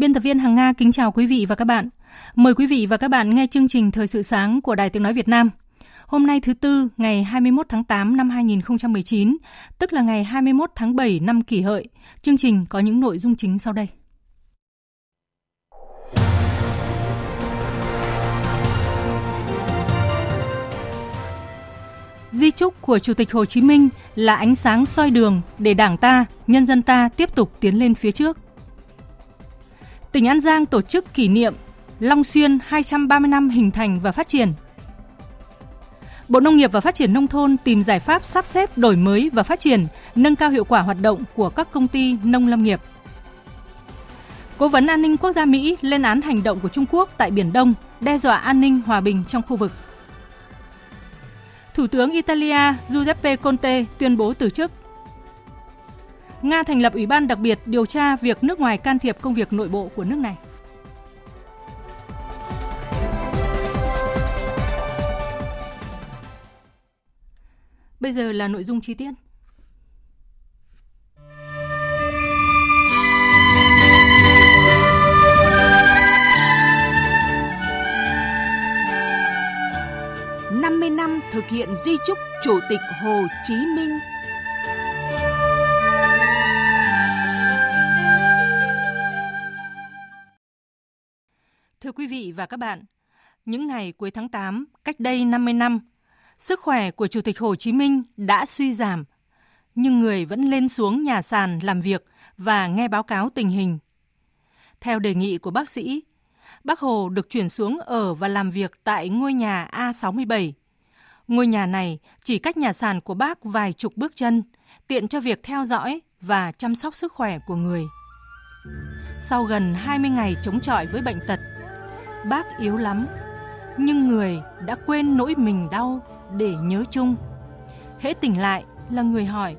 Biên tập viên Hằng Nga kính chào quý vị và các bạn. Mời quý vị và các bạn nghe chương trình Thời sự sáng của Đài Tiếng Nói Việt Nam. Hôm nay thứ Tư, ngày 21 tháng 8 năm 2019, tức là ngày 21 tháng 7 năm kỷ hợi. Chương trình có những nội dung chính sau đây. Di trúc của Chủ tịch Hồ Chí Minh là ánh sáng soi đường để Đảng ta, nhân dân ta tiếp tục tiến lên phía trước – tỉnh An Giang tổ chức kỷ niệm Long Xuyên 230 năm hình thành và phát triển. Bộ Nông nghiệp và Phát triển Nông thôn tìm giải pháp sắp xếp đổi mới và phát triển, nâng cao hiệu quả hoạt động của các công ty nông lâm nghiệp. Cố vấn an ninh quốc gia Mỹ lên án hành động của Trung Quốc tại Biển Đông, đe dọa an ninh hòa bình trong khu vực. Thủ tướng Italia Giuseppe Conte tuyên bố từ chức. Nga thành lập Ủy ban đặc biệt điều tra việc nước ngoài can thiệp công việc nội bộ của nước này. Bây giờ là nội dung chi tiết. năm mươi năm thực hiện di trúc Chủ tịch Hồ Chí Minh Thưa quý vị và các bạn, những ngày cuối tháng 8, cách đây 50 năm, sức khỏe của Chủ tịch Hồ Chí Minh đã suy giảm, nhưng người vẫn lên xuống nhà sàn làm việc và nghe báo cáo tình hình. Theo đề nghị của bác sĩ, bác Hồ được chuyển xuống ở và làm việc tại ngôi nhà A67. Ngôi nhà này chỉ cách nhà sàn của bác vài chục bước chân, tiện cho việc theo dõi và chăm sóc sức khỏe của người. Sau gần 20 ngày chống chọi với bệnh tật, bác yếu lắm. Nhưng người đã quên nỗi mình đau để nhớ chung. Hễ tỉnh lại là người hỏi,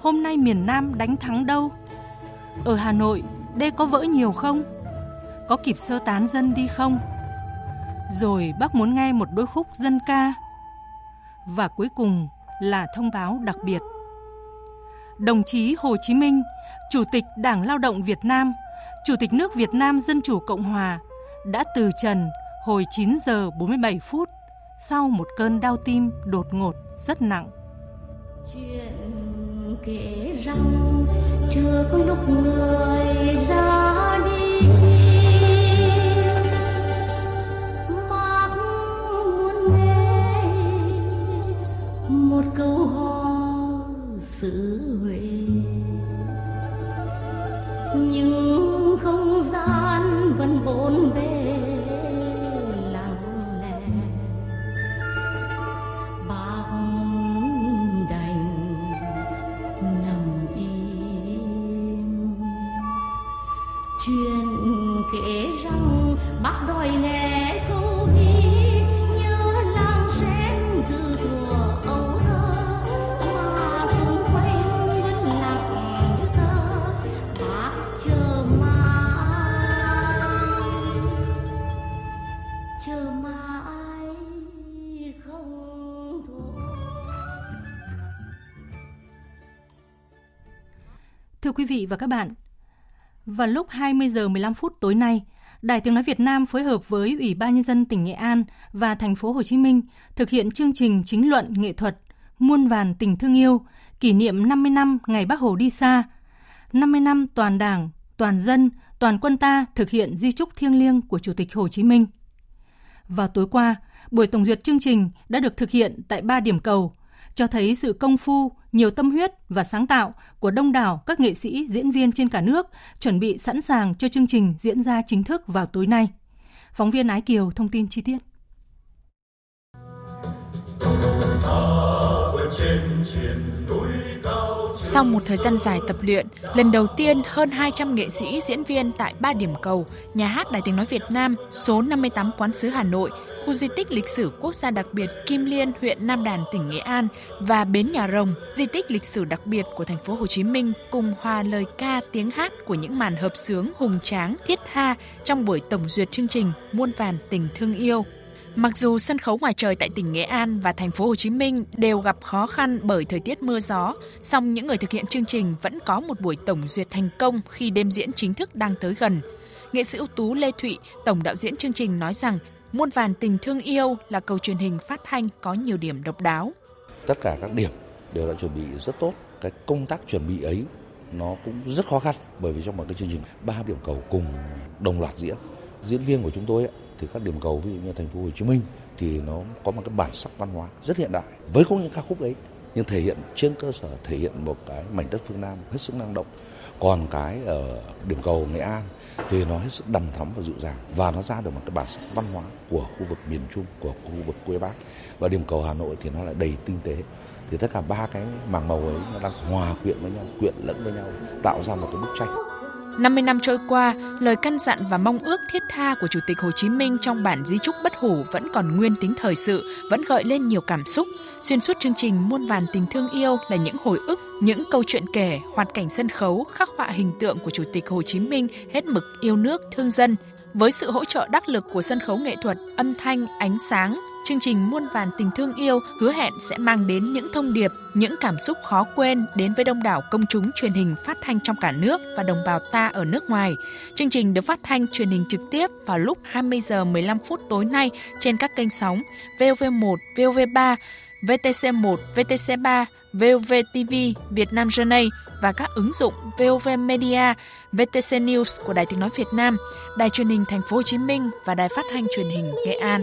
hôm nay miền nam đánh thắng đâu? Ở hà nội đê có vỡ nhiều không? Có kịp sơ tán dân đi không? Rồi bác muốn nghe một đôi khúc dân ca. Và cuối cùng là thông báo đặc biệt. Đồng chí hồ chí minh, chủ tịch đảng lao động việt nam, chủ tịch nước việt nam dân chủ cộng hòa đã từ trần hồi 9 giờ 47 phút sau một cơn đau tim đột ngột rất nặng. Chuyện kể rằng chưa có lúc người ra đi, Bác muốn nghe một câu hò xứ Huế bốn bề quý vị và các bạn, vào lúc 20 giờ 15 phút tối nay, Đài Tiếng nói Việt Nam phối hợp với Ủy ban nhân dân tỉnh Nghệ An và thành phố Hồ Chí Minh thực hiện chương trình chính luận nghệ thuật Muôn vàn tình thương yêu, kỷ niệm 50 năm ngày Bác Hồ đi xa, 50 năm toàn Đảng, toàn dân, toàn quân ta thực hiện di trúc thiêng liêng của Chủ tịch Hồ Chí Minh. Vào tối qua, buổi tổng duyệt chương trình đã được thực hiện tại ba điểm cầu, cho thấy sự công phu, nhiều tâm huyết và sáng tạo của đông đảo các nghệ sĩ, diễn viên trên cả nước chuẩn bị sẵn sàng cho chương trình diễn ra chính thức vào tối nay. Phóng viên Ái Kiều thông tin chi tiết. Sau một thời gian dài tập luyện, lần đầu tiên hơn 200 nghệ sĩ diễn viên tại ba điểm cầu, nhà hát Đài tiếng nói Việt Nam, số 58 Quán sứ Hà Nội, khu di tích lịch sử quốc gia đặc biệt Kim Liên, huyện Nam Đàn, tỉnh Nghệ An và bến Nhà Rồng, di tích lịch sử đặc biệt của thành phố Hồ Chí Minh cùng hòa lời ca tiếng hát của những màn hợp sướng hùng tráng, thiết tha trong buổi tổng duyệt chương trình Muôn vàn tình thương yêu. Mặc dù sân khấu ngoài trời tại tỉnh Nghệ An và thành phố Hồ Chí Minh đều gặp khó khăn bởi thời tiết mưa gió, song những người thực hiện chương trình vẫn có một buổi tổng duyệt thành công khi đêm diễn chính thức đang tới gần. Nghệ sĩ ưu tú Lê Thụy, tổng đạo diễn chương trình nói rằng Muôn vàn tình thương yêu là cầu truyền hình phát thanh có nhiều điểm độc đáo. Tất cả các điểm đều đã chuẩn bị rất tốt. Cái công tác chuẩn bị ấy nó cũng rất khó khăn bởi vì trong một cái chương trình ba điểm cầu cùng đồng loạt diễn. Diễn viên của chúng tôi ấy, thì các điểm cầu, ví dụ như thành phố Hồ Chí Minh thì nó có một cái bản sắc văn hóa rất hiện đại với có những ca khúc ấy, nhưng thể hiện trên cơ sở thể hiện một cái mảnh đất phương Nam hết sức năng động. Còn cái ở điểm cầu Nghệ An thì nó hết sức đầm thắm và dịu dàng và nó ra được một cái bản sắc văn hóa của khu vực miền Trung, của khu vực quê Bắc và điểm cầu Hà Nội thì nó lại đầy tinh tế. Thì tất cả ba cái mảng màu ấy nó đang hòa quyện với nhau, quyện lẫn với nhau, tạo ra một cái bức tranh. 50 năm trôi qua, lời căn dặn và mong ước thiết tha của Chủ tịch Hồ Chí Minh trong bản di trúc bất hủ vẫn còn nguyên tính thời sự, vẫn gợi lên nhiều cảm xúc. Xuyên suốt chương trình muôn vàn tình thương yêu là những hồi ức, những câu chuyện kể, hoạt cảnh sân khấu khắc họa hình tượng của Chủ tịch Hồ Chí Minh hết mực yêu nước, thương dân. Với sự hỗ trợ đắc lực của sân khấu nghệ thuật, âm thanh, ánh sáng, chương trình muôn vàn tình thương yêu hứa hẹn sẽ mang đến những thông điệp, những cảm xúc khó quên đến với đông đảo công chúng truyền hình phát thanh trong cả nước và đồng bào ta ở nước ngoài. Chương trình được phát thanh truyền hình trực tiếp vào lúc 20 giờ 15 phút tối nay trên các kênh sóng VOV1, VOV3, VTC1, VTC3, VOV TV, Việt Nam Journey và các ứng dụng VOV Media, VTC News của Đài Tiếng nói Việt Nam, Đài truyền hình Thành phố Hồ Chí Minh và Đài phát thanh truyền hình Nghệ An.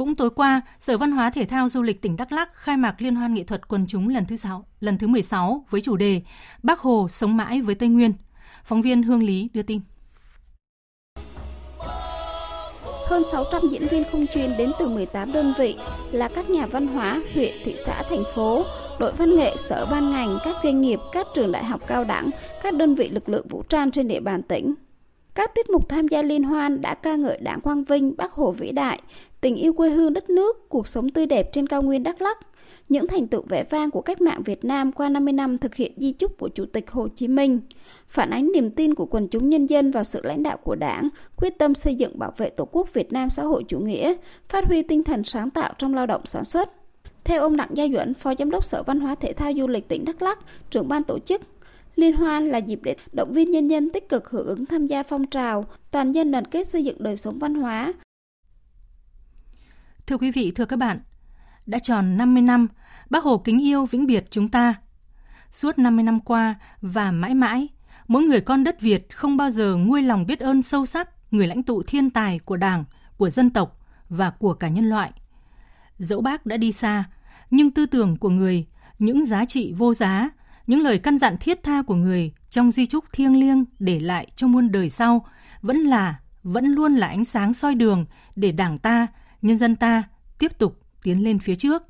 Cũng tối qua, Sở Văn hóa Thể thao Du lịch tỉnh Đắk Lắk khai mạc Liên hoan nghệ thuật quần chúng lần thứ 6, lần thứ 16 với chủ đề Bác Hồ sống mãi với Tây Nguyên. Phóng viên Hương Lý đưa tin. Hơn 600 diễn viên không chuyên đến từ 18 đơn vị là các nhà văn hóa, huyện, thị xã, thành phố, đội văn nghệ, sở ban ngành, các doanh nghiệp, các trường đại học cao đẳng, các đơn vị lực lượng vũ trang trên địa bàn tỉnh. Các tiết mục tham gia liên hoan đã ca ngợi đảng quang vinh, bác Hồ vĩ đại, tình yêu quê hương đất nước, cuộc sống tươi đẹp trên cao nguyên Đắk Lắk, những thành tựu vẻ vang của cách mạng Việt Nam qua 50 năm thực hiện di chúc của Chủ tịch Hồ Chí Minh, phản ánh niềm tin của quần chúng nhân dân vào sự lãnh đạo của Đảng, quyết tâm xây dựng bảo vệ Tổ quốc Việt Nam xã hội chủ nghĩa, phát huy tinh thần sáng tạo trong lao động sản xuất. Theo ông Đặng Gia Duẩn, Phó Giám đốc Sở Văn hóa Thể thao Du lịch tỉnh Đắk Lắk, trưởng ban tổ chức, Liên hoan là dịp để động viên nhân dân tích cực hưởng ứng tham gia phong trào, toàn dân đoàn kết xây dựng đời sống văn hóa. Thưa quý vị, thưa các bạn, đã tròn 50 năm, Bác Hồ kính yêu vĩnh biệt chúng ta. Suốt 50 năm qua và mãi mãi, mỗi người con đất Việt không bao giờ nguôi lòng biết ơn sâu sắc người lãnh tụ thiên tài của Đảng, của dân tộc và của cả nhân loại. Dẫu bác đã đi xa, nhưng tư tưởng của người, những giá trị vô giá, những lời căn dặn thiết tha của người trong di trúc thiêng liêng để lại cho muôn đời sau vẫn là, vẫn luôn là ánh sáng soi đường để Đảng ta, nhân dân ta tiếp tục tiến lên phía trước.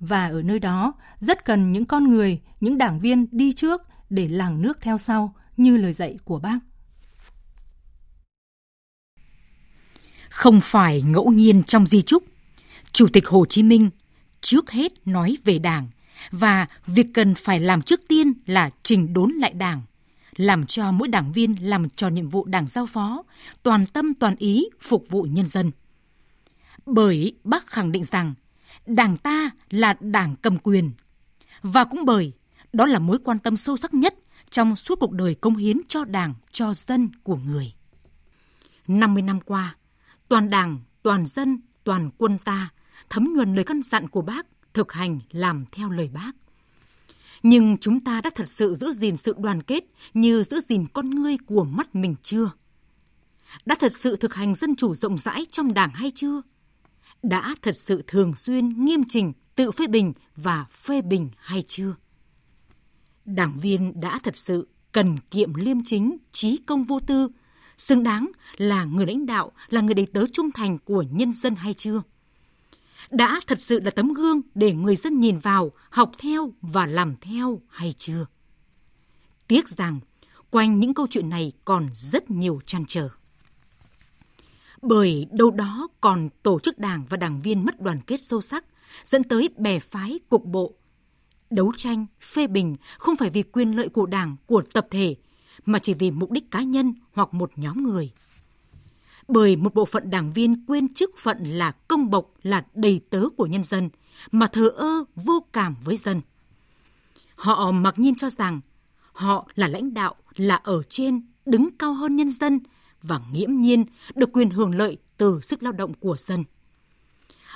Và ở nơi đó rất cần những con người, những đảng viên đi trước để làng nước theo sau như lời dạy của bác. Không phải ngẫu nhiên trong di trúc, Chủ tịch Hồ Chí Minh trước hết nói về Đảng và việc cần phải làm trước tiên là trình đốn lại Đảng, làm cho mỗi đảng viên làm tròn nhiệm vụ Đảng giao phó, toàn tâm toàn ý phục vụ nhân dân. Bởi bác khẳng định rằng Đảng ta là đảng cầm quyền. Và cũng bởi đó là mối quan tâm sâu sắc nhất trong suốt cuộc đời công hiến cho Đảng, cho dân của người. 50 năm qua, toàn Đảng, toàn dân, toàn quân ta thấm nhuần lời căn dặn của bác, thực hành làm theo lời bác. Nhưng chúng ta đã thật sự giữ gìn sự đoàn kết như giữ gìn con ngươi của mắt mình chưa? đã thật sự thực hành dân chủ rộng rãi trong đảng hay chưa? Đã thật sự thường xuyên nghiêm trình tự phê bình và phê bình hay chưa? Đảng viên đã thật sự cần kiệm liêm chính, trí công vô tư, xứng đáng là người lãnh đạo, là người đầy tớ trung thành của nhân dân hay chưa? Đã thật sự là tấm gương để người dân nhìn vào, học theo và làm theo hay chưa? Tiếc rằng, quanh những câu chuyện này còn rất nhiều trăn trở. Bởi đâu đó còn tổ chức đảng và đảng viên mất đoàn kết sâu sắc, dẫn tới bè phái cục bộ. Đấu tranh, phê bình không phải vì quyền lợi của đảng, của tập thể, mà chỉ vì mục đích cá nhân hoặc một nhóm người. Bởi một bộ phận đảng viên quên chức phận là công bộc, là đầy tớ của nhân dân, mà thờ ơ, vô cảm với dân. Họ mặc nhiên cho rằng họ là lãnh đạo, là ở trên, đứng cao hơn nhân dân và nghiễm nhiên được quyền hưởng lợi từ sức lao động của dân.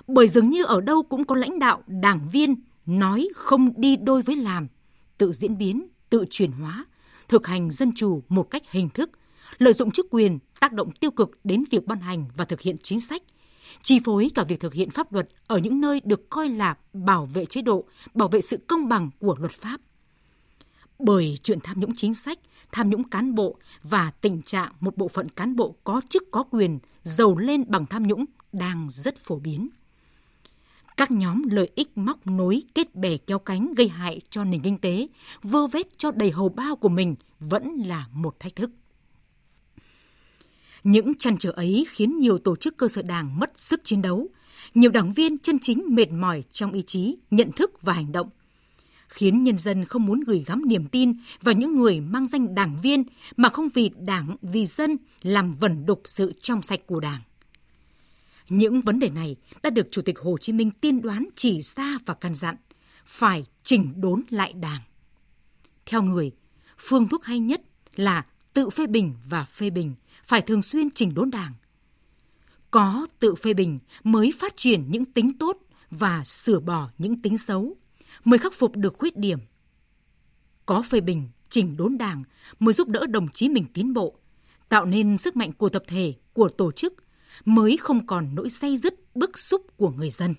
Bởi dường như ở đâu cũng có lãnh đạo, đảng viên nói không đi đôi với làm, tự diễn biến, tự chuyển hóa, thực hành dân chủ một cách hình thức, lợi dụng chức quyền tác động tiêu cực đến việc ban hành và thực hiện chính sách, chi phối cả việc thực hiện pháp luật ở những nơi được coi là bảo vệ chế độ, bảo vệ sự công bằng của luật pháp. Bởi chuyện tham nhũng chính sách, tham nhũng cán bộ và tình trạng một bộ phận cán bộ có chức có quyền giàu lên bằng tham nhũng đang rất phổ biến. Các nhóm lợi ích móc nối kết bè kéo cánh gây hại cho nền kinh tế, vơ vét cho đầy hầu bao của mình vẫn là một thách thức. Những trăn trở ấy khiến nhiều tổ chức cơ sở đảng mất sức chiến đấu, nhiều đảng viên chân chính mệt mỏi trong ý chí, nhận thức và hành động – khiến nhân dân không muốn gửi gắm niềm tin vào những người mang danh đảng viên mà không vì đảng, vì dân làm vẩn đục sự trong sạch của đảng. Những vấn đề này đã được Chủ tịch Hồ Chí Minh tiên đoán chỉ ra và căn dặn, phải chỉnh đốn lại đảng. Theo người, phương thuốc hay nhất là tự phê bình và phê bình, phải thường xuyên chỉnh đốn đảng. Có tự phê bình mới phát triển những tính tốt và sửa bỏ những tính xấu, mới khắc phục được khuyết điểm. Có phê bình, chỉnh đốn đảng mới giúp đỡ đồng chí mình tiến bộ, tạo nên sức mạnh của tập thể, của tổ chức, mới không còn nỗi say dứt, bức xúc của người dân.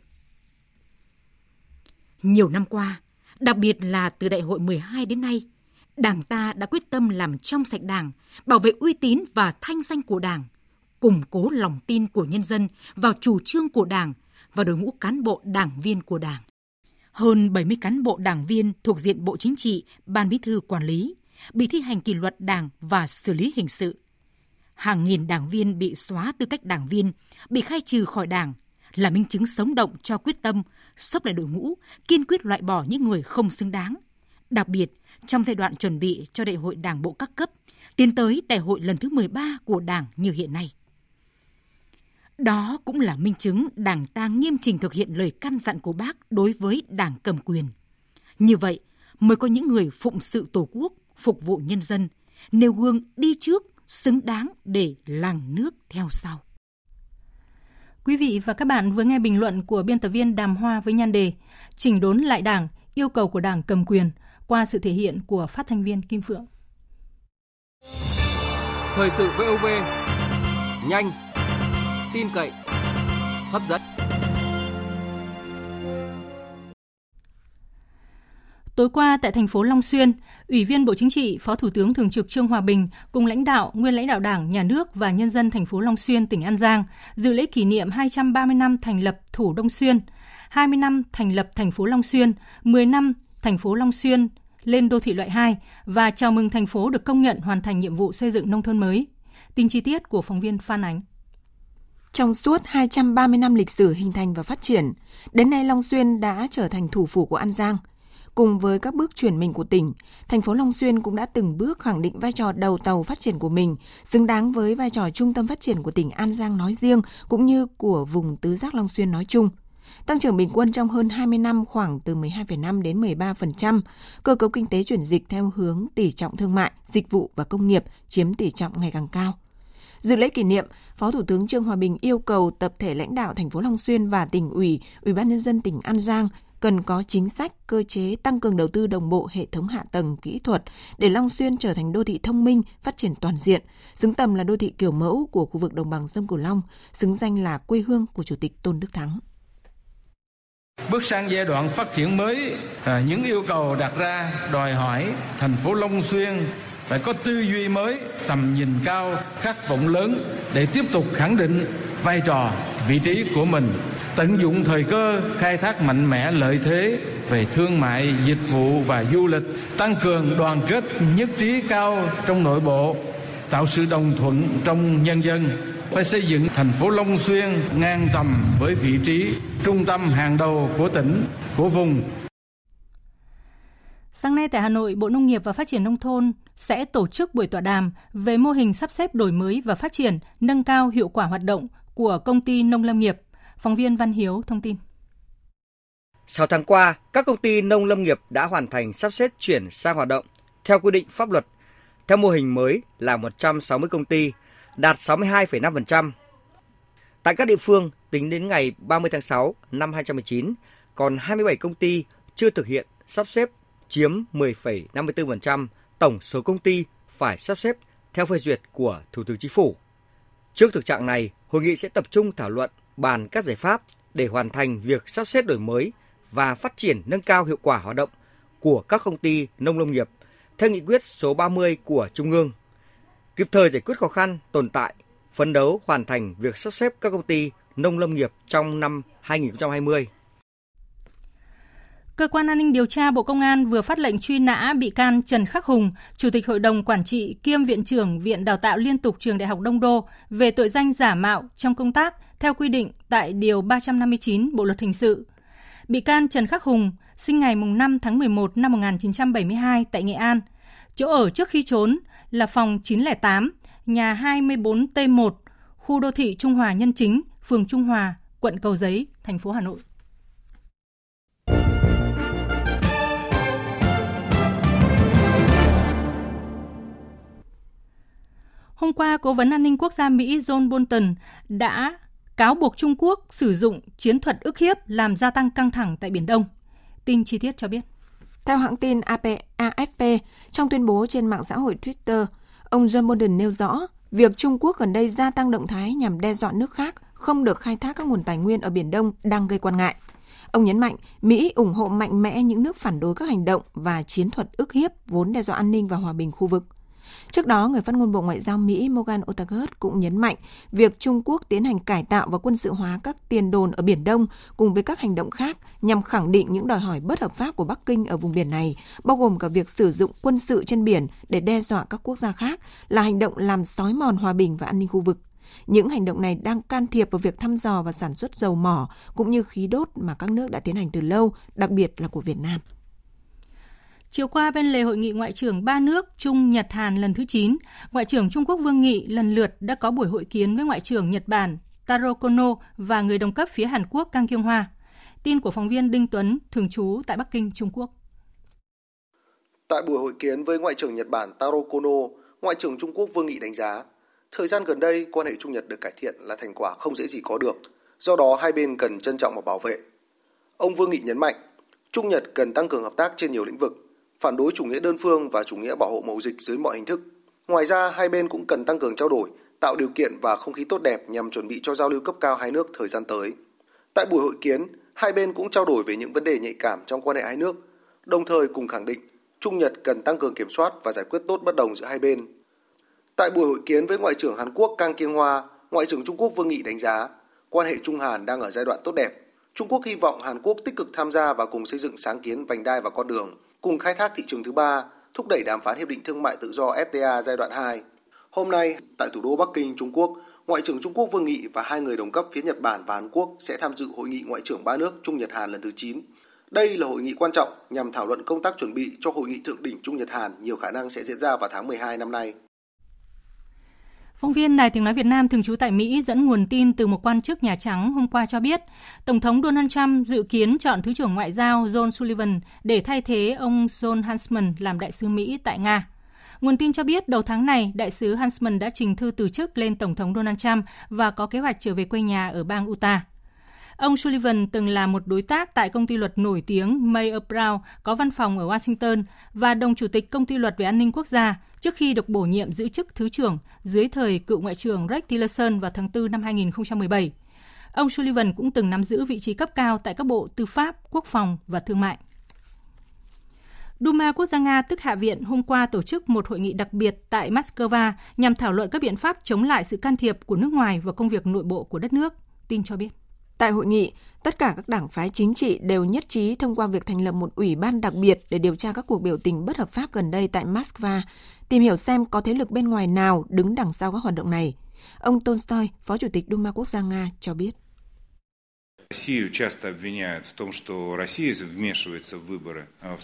Nhiều năm qua, đặc biệt là từ đại hội 12 đến nay, Đảng ta đã quyết tâm làm trong sạch Đảng, bảo vệ uy tín và thanh danh của Đảng, củng cố lòng tin của nhân dân vào chủ trương của Đảng và đội ngũ cán bộ đảng viên của Đảng hơn 70 cán bộ đảng viên thuộc diện Bộ Chính trị, Ban Bí thư quản lý, bị thi hành kỷ luật đảng và xử lý hình sự. Hàng nghìn đảng viên bị xóa tư cách đảng viên, bị khai trừ khỏi đảng, là minh chứng sống động cho quyết tâm sắp lại đội ngũ, kiên quyết loại bỏ những người không xứng đáng. Đặc biệt, trong giai đoạn chuẩn bị cho đại hội đảng bộ các cấp, tiến tới đại hội lần thứ 13 của đảng như hiện nay. Đó cũng là minh chứng Đảng ta nghiêm trình thực hiện lời căn dặn của bác đối với Đảng cầm quyền. Như vậy mới có những người phụng sự Tổ quốc, phục vụ nhân dân, nêu gương đi trước, xứng đáng để làng nước theo sau. Quý vị và các bạn vừa nghe bình luận của biên tập viên Đàm Hoa với nhan đề Chỉnh đốn lại Đảng, yêu cầu của Đảng cầm quyền qua sự thể hiện của phát thanh viên Kim Phượng. Thời sự VOV nhanh, tin cậy, hấp dẫn. Tối qua tại thành phố Long Xuyên, Ủy viên Bộ Chính trị, Phó Thủ tướng Thường trực Trương Hòa Bình cùng lãnh đạo, nguyên lãnh đạo Đảng, Nhà nước và nhân dân thành phố Long Xuyên, tỉnh An Giang dự lễ kỷ niệm 230 năm thành lập Thủ Đông Xuyên, 20 năm thành lập thành phố Long Xuyên, 10 năm thành phố Long Xuyên lên đô thị loại 2 và chào mừng thành phố được công nhận hoàn thành nhiệm vụ xây dựng nông thôn mới. Tin chi tiết của phóng viên Phan Ánh. Trong suốt 230 năm lịch sử hình thành và phát triển, đến nay Long Xuyên đã trở thành thủ phủ của An Giang. Cùng với các bước chuyển mình của tỉnh, thành phố Long Xuyên cũng đã từng bước khẳng định vai trò đầu tàu phát triển của mình, xứng đáng với vai trò trung tâm phát triển của tỉnh An Giang nói riêng cũng như của vùng tứ giác Long Xuyên nói chung. Tăng trưởng bình quân trong hơn 20 năm khoảng từ 12,5 đến 13%, cơ cấu kinh tế chuyển dịch theo hướng tỷ trọng thương mại, dịch vụ và công nghiệp chiếm tỷ trọng ngày càng cao. Dự lễ kỷ niệm, Phó Thủ tướng Trương Hòa Bình yêu cầu tập thể lãnh đạo thành phố Long Xuyên và tỉnh ủy, Ủy ban nhân dân tỉnh An Giang cần có chính sách, cơ chế tăng cường đầu tư đồng bộ hệ thống hạ tầng kỹ thuật để Long Xuyên trở thành đô thị thông minh, phát triển toàn diện, xứng tầm là đô thị kiểu mẫu của khu vực đồng bằng sông Cửu Long, xứng danh là quê hương của Chủ tịch Tôn Đức Thắng. Bước sang giai đoạn phát triển mới, à, những yêu cầu đặt ra đòi hỏi thành phố Long Xuyên phải có tư duy mới, tầm nhìn cao, khát vọng lớn để tiếp tục khẳng định vai trò, vị trí của mình, tận dụng thời cơ, khai thác mạnh mẽ lợi thế về thương mại, dịch vụ và du lịch, tăng cường đoàn kết nhất trí cao trong nội bộ, tạo sự đồng thuận trong nhân dân, phải xây dựng thành phố Long Xuyên ngang tầm với vị trí trung tâm hàng đầu của tỉnh, của vùng. Sáng nay tại Hà Nội, Bộ Nông nghiệp và Phát triển Nông thôn sẽ tổ chức buổi tọa đàm về mô hình sắp xếp đổi mới và phát triển, nâng cao hiệu quả hoạt động của công ty nông lâm nghiệp. Phóng viên Văn Hiếu thông tin. 6 tháng qua, các công ty nông lâm nghiệp đã hoàn thành sắp xếp chuyển sang hoạt động theo quy định pháp luật. Theo mô hình mới là 160 công ty, đạt 62,5%. Tại các địa phương, tính đến ngày 30 tháng 6 năm 2019, còn 27 công ty chưa thực hiện sắp xếp chiếm 10,54% tổng số công ty phải sắp xếp theo phê duyệt của Thủ tướng Chính phủ. Trước thực trạng này, hội nghị sẽ tập trung thảo luận bàn các giải pháp để hoàn thành việc sắp xếp đổi mới và phát triển nâng cao hiệu quả hoạt động của các công ty nông lâm nghiệp theo nghị quyết số 30 của Trung ương, kịp thời giải quyết khó khăn tồn tại, phấn đấu hoàn thành việc sắp xếp các công ty nông lâm nghiệp trong năm 2020. Cơ quan an ninh điều tra Bộ Công an vừa phát lệnh truy nã bị can Trần Khắc Hùng, Chủ tịch Hội đồng Quản trị kiêm Viện trưởng Viện Đào tạo Liên tục Trường Đại học Đông Đô về tội danh giả mạo trong công tác theo quy định tại Điều 359 Bộ Luật Hình sự. Bị can Trần Khắc Hùng, sinh ngày 5 tháng 11 năm 1972 tại Nghệ An. Chỗ ở trước khi trốn là phòng 908, nhà 24T1, khu đô thị Trung Hòa Nhân Chính, phường Trung Hòa, quận Cầu Giấy, thành phố Hà Nội. Hôm qua, Cố vấn An ninh Quốc gia Mỹ John Bolton đã cáo buộc Trung Quốc sử dụng chiến thuật ức hiếp làm gia tăng căng thẳng tại Biển Đông. Tin chi tiết cho biết. Theo hãng tin AP, AFP, trong tuyên bố trên mạng xã hội Twitter, ông John Bolton nêu rõ việc Trung Quốc gần đây gia tăng động thái nhằm đe dọa nước khác không được khai thác các nguồn tài nguyên ở Biển Đông đang gây quan ngại. Ông nhấn mạnh Mỹ ủng hộ mạnh mẽ những nước phản đối các hành động và chiến thuật ức hiếp vốn đe dọa an ninh và hòa bình khu vực. Trước đó, người phát ngôn Bộ Ngoại giao Mỹ Morgan Ortagus cũng nhấn mạnh việc Trung Quốc tiến hành cải tạo và quân sự hóa các tiền đồn ở Biển Đông cùng với các hành động khác nhằm khẳng định những đòi hỏi bất hợp pháp của Bắc Kinh ở vùng biển này, bao gồm cả việc sử dụng quân sự trên biển để đe dọa các quốc gia khác, là hành động làm xói mòn hòa bình và an ninh khu vực. Những hành động này đang can thiệp vào việc thăm dò và sản xuất dầu mỏ cũng như khí đốt mà các nước đã tiến hành từ lâu, đặc biệt là của Việt Nam. Chiều qua bên lề hội nghị ngoại trưởng ba nước Trung Nhật Hàn lần thứ 9, Ngoại trưởng Trung Quốc Vương Nghị lần lượt đã có buổi hội kiến với Ngoại trưởng Nhật Bản Taro Kono và người đồng cấp phía Hàn Quốc Kang Kyung Hoa. Tin của phóng viên Đinh Tuấn, thường trú tại Bắc Kinh, Trung Quốc. Tại buổi hội kiến với Ngoại trưởng Nhật Bản Taro Kono, Ngoại trưởng Trung Quốc Vương Nghị đánh giá, thời gian gần đây quan hệ Trung Nhật được cải thiện là thành quả không dễ gì có được, do đó hai bên cần trân trọng và bảo vệ. Ông Vương Nghị nhấn mạnh, Trung Nhật cần tăng cường hợp tác trên nhiều lĩnh vực, phản đối chủ nghĩa đơn phương và chủ nghĩa bảo hộ mậu dịch dưới mọi hình thức. Ngoài ra, hai bên cũng cần tăng cường trao đổi, tạo điều kiện và không khí tốt đẹp nhằm chuẩn bị cho giao lưu cấp cao hai nước thời gian tới. Tại buổi hội kiến, hai bên cũng trao đổi về những vấn đề nhạy cảm trong quan hệ hai nước, đồng thời cùng khẳng định Trung Nhật cần tăng cường kiểm soát và giải quyết tốt bất đồng giữa hai bên. Tại buổi hội kiến với Ngoại trưởng Hàn Quốc Kang Kiêng Hoa, Ngoại trưởng Trung Quốc Vương Nghị đánh giá quan hệ Trung Hàn đang ở giai đoạn tốt đẹp. Trung Quốc hy vọng Hàn Quốc tích cực tham gia và cùng xây dựng sáng kiến vành đai và con đường, cùng khai thác thị trường thứ ba, thúc đẩy đàm phán hiệp định thương mại tự do FTA giai đoạn 2. Hôm nay, tại thủ đô Bắc Kinh, Trung Quốc, Ngoại trưởng Trung Quốc Vương Nghị và hai người đồng cấp phía Nhật Bản và Hàn Quốc sẽ tham dự hội nghị ngoại trưởng ba nước Trung Nhật Hàn lần thứ 9. Đây là hội nghị quan trọng nhằm thảo luận công tác chuẩn bị cho hội nghị thượng đỉnh Trung Nhật Hàn nhiều khả năng sẽ diễn ra vào tháng 12 năm nay. Phóng viên Đài Tiếng Nói Việt Nam thường trú tại Mỹ dẫn nguồn tin từ một quan chức Nhà Trắng hôm qua cho biết, Tổng thống Donald Trump dự kiến chọn Thứ trưởng Ngoại giao John Sullivan để thay thế ông John Huntsman làm đại sứ Mỹ tại Nga. Nguồn tin cho biết đầu tháng này, đại sứ Huntsman đã trình thư từ chức lên Tổng thống Donald Trump và có kế hoạch trở về quê nhà ở bang Utah. Ông Sullivan từng là một đối tác tại công ty luật nổi tiếng Mayer Brown có văn phòng ở Washington và đồng chủ tịch công ty luật về an ninh quốc gia trước khi được bổ nhiệm giữ chức thứ trưởng dưới thời cựu ngoại trưởng Rex Tillerson vào tháng 4 năm 2017. Ông Sullivan cũng từng nắm giữ vị trí cấp cao tại các bộ tư pháp, quốc phòng và thương mại. Duma Quốc gia Nga tức Hạ viện hôm qua tổ chức một hội nghị đặc biệt tại Moscow nhằm thảo luận các biện pháp chống lại sự can thiệp của nước ngoài vào công việc nội bộ của đất nước. Tin cho biết. Tại hội nghị, tất cả các đảng phái chính trị đều nhất trí thông qua việc thành lập một ủy ban đặc biệt để điều tra các cuộc biểu tình bất hợp pháp gần đây tại Moscow, tìm hiểu xem có thế lực bên ngoài nào đứng đằng sau các hoạt động này. Ông Tolstoy, Phó Chủ tịch Duma Quốc gia Nga, cho biết.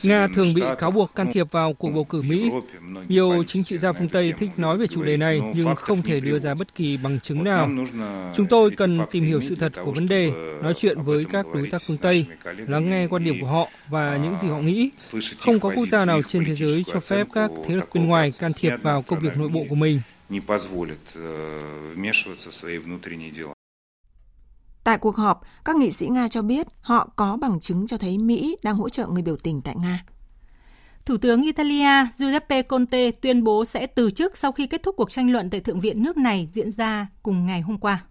Nga thường bị cáo buộc can thiệp vào cuộc bầu cử Mỹ. Nhiều chính trị gia phương Tây thích nói về chủ đề này nhưng không thể đưa ra bất kỳ bằng chứng nào. Chúng tôi cần tìm hiểu sự thật của vấn đề, nói chuyện với các đối tác phương Tây, lắng nghe quan điểm của họ và những gì họ nghĩ. Không có quốc gia nào trên thế giới cho phép các thế lực bên ngoài can thiệp vào công việc nội bộ của mình. Tại cuộc họp, các nghị sĩ Nga cho biết họ có bằng chứng cho thấy Mỹ đang hỗ trợ người biểu tình tại Nga. Thủ tướng Italia Giuseppe Conte tuyên bố sẽ từ chức sau khi kết thúc cuộc tranh luận tại Thượng viện nước này diễn ra cùng ngày hôm qua.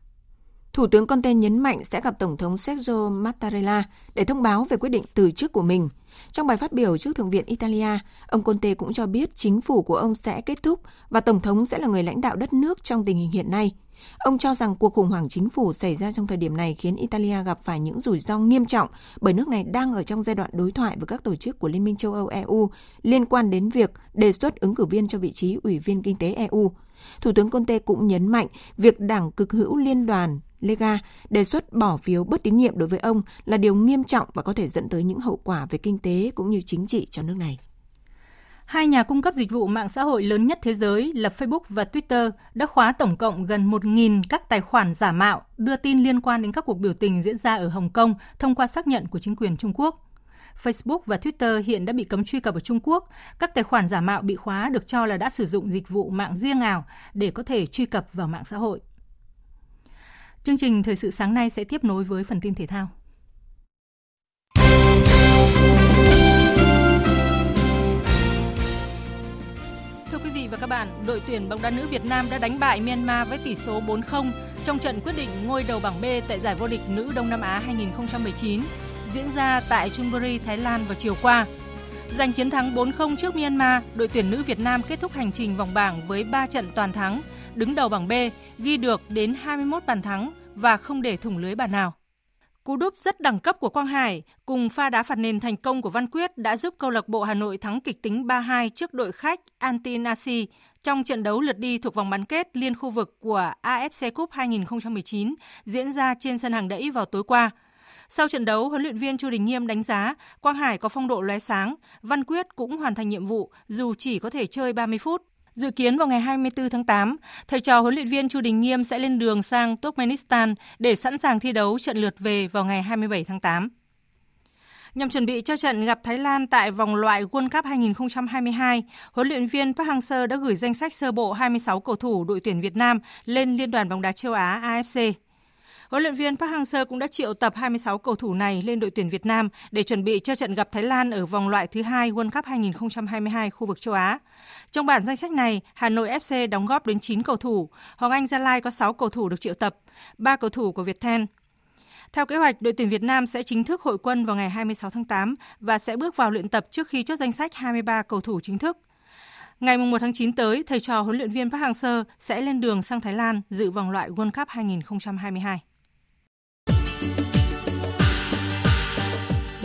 Thủ tướng Conte nhấn mạnh sẽ gặp Tổng thống Sergio Mattarella để thông báo về quyết định từ chức của mình. Trong bài phát biểu trước Thượng viện Italia, ông Conte cũng cho biết chính phủ của ông sẽ kết thúc và Tổng thống sẽ là người lãnh đạo đất nước trong tình hình hiện nay. Ông cho rằng cuộc khủng hoảng chính phủ xảy ra trong thời điểm này khiến Italia gặp phải những rủi ro nghiêm trọng bởi nước này đang ở trong giai đoạn đối thoại với các tổ chức của Liên minh châu Âu EU liên quan đến việc đề xuất ứng cử viên cho vị trí Ủy viên Kinh tế EU. Thủ tướng Conte cũng nhấn mạnh việc đảng cực hữu liên đoàn Lega đề xuất bỏ phiếu bất tín nhiệm đối với ông là điều nghiêm trọng và có thể dẫn tới những hậu quả về kinh tế cũng như chính trị cho nước này. Hai nhà cung cấp dịch vụ mạng xã hội lớn nhất thế giới là Facebook và Twitter đã khóa tổng cộng gần 1.000 các tài khoản giả mạo, đưa tin liên quan đến các cuộc biểu tình diễn ra ở Hồng Kông thông qua xác nhận của chính quyền Trung Quốc. Facebook và Twitter hiện đã bị cấm truy cập ở Trung Quốc. Các tài khoản giả mạo bị khóa được cho là đã sử dụng dịch vụ mạng riêng ảo để có thể truy cập vào mạng xã hội. Chương trình Thời sự sáng nay sẽ tiếp nối với phần tin thể thao. Thưa quý vị và các bạn, đội tuyển bóng đá nữ Việt Nam đã đánh bại Myanmar với tỷ số 4-0 trong trận quyết định ngôi đầu bảng B tại giải vô địch nữ Đông Nam Á 2019 diễn ra tại Chonburi, Thái Lan vào chiều qua. Giành chiến thắng 4-0 trước Myanmar, đội tuyển nữ Việt Nam kết thúc hành trình vòng bảng với 3 trận toàn thắng, đứng đầu bảng B, ghi được đến 21 bàn thắng và không để thủng lưới bàn nào. Cú đúp rất đẳng cấp của Quang Hải cùng pha đá phạt nền thành công của Văn Quyết đã giúp câu lạc bộ Hà Nội thắng kịch tính 3-2 trước đội khách Antinasi trong trận đấu lượt đi thuộc vòng bán kết liên khu vực của AFC Cup 2019 diễn ra trên sân hàng đẫy vào tối qua. Sau trận đấu, huấn luyện viên Chu Đình Nghiêm đánh giá Quang Hải có phong độ lóe sáng, Văn Quyết cũng hoàn thành nhiệm vụ dù chỉ có thể chơi 30 phút. Dự kiến vào ngày 24 tháng 8, thầy trò huấn luyện viên Chu Đình Nghiêm sẽ lên đường sang Turkmenistan để sẵn sàng thi đấu trận lượt về vào ngày 27 tháng 8. Nhằm chuẩn bị cho trận gặp Thái Lan tại vòng loại World Cup 2022, huấn luyện viên Park Hang-seo đã gửi danh sách sơ bộ 26 cầu thủ đội tuyển Việt Nam lên Liên đoàn bóng đá châu Á AFC. Huấn luyện viên Park Hang-seo cũng đã triệu tập 26 cầu thủ này lên đội tuyển Việt Nam để chuẩn bị cho trận gặp Thái Lan ở vòng loại thứ hai World Cup 2022 khu vực châu Á. Trong bản danh sách này, Hà Nội FC đóng góp đến 9 cầu thủ, Hoàng Anh Gia Lai có 6 cầu thủ được triệu tập, 3 cầu thủ của Viettel. Theo kế hoạch, đội tuyển Việt Nam sẽ chính thức hội quân vào ngày 26 tháng 8 và sẽ bước vào luyện tập trước khi chốt danh sách 23 cầu thủ chính thức. Ngày 1 tháng 9 tới, thầy trò huấn luyện viên Park Hang-seo sẽ lên đường sang Thái Lan dự vòng loại World Cup 2022.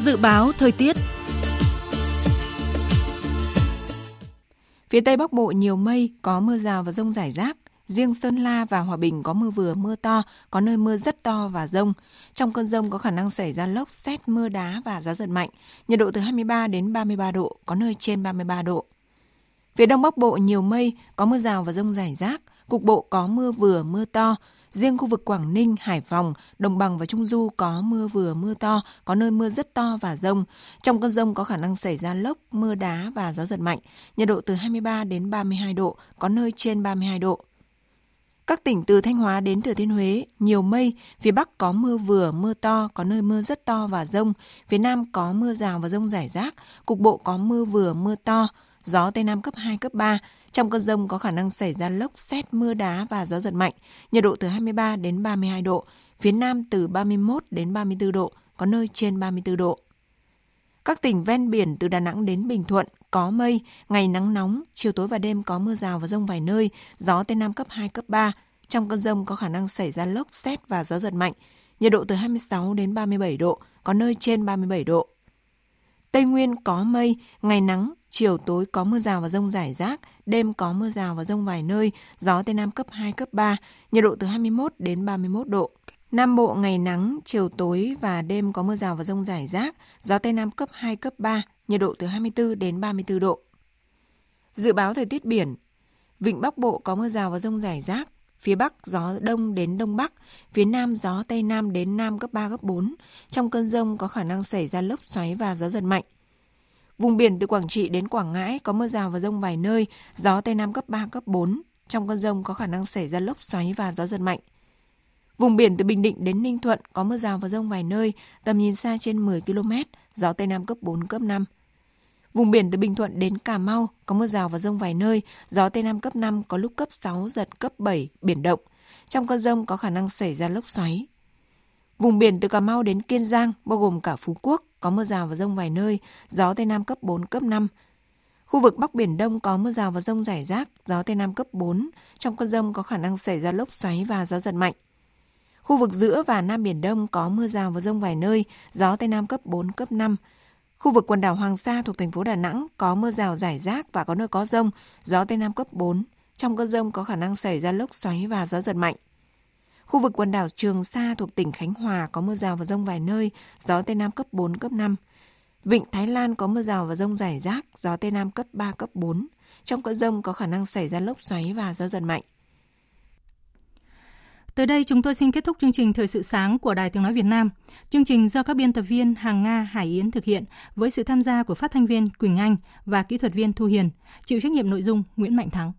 Dự báo thời tiết Phía Tây Bắc Bộ nhiều mây, có mưa rào và rông rải rác. Riêng Sơn La và Hòa Bình có mưa vừa, mưa to, có nơi mưa rất to và rông. Trong cơn rông có khả năng xảy ra lốc, xét, mưa đá và gió giật mạnh. Nhiệt độ từ 23 đến 33 độ, có nơi trên 33 độ. Phía Đông Bắc Bộ nhiều mây, có mưa rào và rông rải rác. Cục bộ có mưa vừa, mưa to, Riêng khu vực Quảng Ninh, Hải Phòng, Đồng bằng và Trung Du có mưa vừa mưa to, có nơi mưa rất to và rông. Trong cơn rông có khả năng xảy ra lốc, mưa đá và gió giật mạnh. Nhiệt độ từ 23 đến 32 độ, có nơi trên 32 độ. Các tỉnh từ Thanh Hóa đến Thừa Thiên Huế, nhiều mây, phía Bắc có mưa vừa, mưa to, có nơi mưa rất to và rông, phía Nam có mưa rào và rông rải rác, cục bộ có mưa vừa, mưa to, gió Tây Nam cấp 2, cấp 3. Trong cơn rông có khả năng xảy ra lốc, xét, mưa đá và gió giật mạnh, nhiệt độ từ 23 đến 32 độ, phía Nam từ 31 đến 34 độ, có nơi trên 34 độ. Các tỉnh ven biển từ Đà Nẵng đến Bình Thuận có mây, ngày nắng nóng, chiều tối và đêm có mưa rào và rông vài nơi, gió Tây Nam cấp 2, cấp 3. Trong cơn rông có khả năng xảy ra lốc, xét và gió giật mạnh, nhiệt độ từ 26 đến 37 độ, có nơi trên 37 độ. Tây Nguyên có mây, ngày nắng, chiều tối có mưa rào và rông rải rác, đêm có mưa rào và rông vài nơi, gió Tây Nam cấp 2, cấp 3, nhiệt độ từ 21 đến 31 độ. Nam Bộ ngày nắng, chiều tối và đêm có mưa rào và rông rải rác, gió Tây Nam cấp 2, cấp 3, nhiệt độ từ 24 đến 34 độ. Dự báo thời tiết biển, Vịnh Bắc Bộ có mưa rào và rông rải rác, phía Bắc gió Đông đến Đông Bắc, phía Nam gió Tây Nam đến Nam cấp 3, cấp 4. Trong cơn rông có khả năng xảy ra lốc xoáy và gió giật mạnh. Vùng biển từ Quảng Trị đến Quảng Ngãi có mưa rào và rông vài nơi, gió Tây Nam cấp 3, cấp 4. Trong cơn rông có khả năng xảy ra lốc xoáy và gió giật mạnh. Vùng biển từ Bình Định đến Ninh Thuận có mưa rào và rông vài nơi, tầm nhìn xa trên 10 km, gió Tây Nam cấp 4, cấp 5. Vùng biển từ Bình Thuận đến Cà Mau có mưa rào và rông vài nơi, gió Tây Nam cấp 5 có lúc cấp 6, giật cấp 7, biển động. Trong cơn rông có khả năng xảy ra lốc xoáy. Vùng biển từ Cà Mau đến Kiên Giang, bao gồm cả Phú Quốc, có mưa rào và rông vài nơi, gió Tây Nam cấp 4, cấp 5. Khu vực Bắc Biển Đông có mưa rào và rông rải rác, gió Tây Nam cấp 4. Trong cơn rông có khả năng xảy ra lốc xoáy và gió giật mạnh. Khu vực giữa và Nam Biển Đông có mưa rào và rông vài nơi, gió Tây Nam cấp 4, cấp 5. Khu vực quần đảo Hoàng Sa thuộc thành phố Đà Nẵng có mưa rào rải rác và có nơi có rông, gió Tây Nam cấp 4. Trong cơn rông có khả năng xảy ra lốc xoáy và gió giật mạnh. Khu vực quần đảo Trường Sa thuộc tỉnh Khánh Hòa có mưa rào và rông vài nơi, gió Tây Nam cấp 4, cấp 5. Vịnh Thái Lan có mưa rào và rông rải rác, gió Tây Nam cấp 3, cấp 4. Trong cơn rông có khả năng xảy ra lốc xoáy và gió giật mạnh. Tới đây chúng tôi xin kết thúc chương trình Thời sự sáng của Đài Tiếng Nói Việt Nam. Chương trình do các biên tập viên Hàng Nga, Hải Yến thực hiện với sự tham gia của phát thanh viên Quỳnh Anh và kỹ thuật viên Thu Hiền, chịu trách nhiệm nội dung Nguyễn Mạnh Thắng.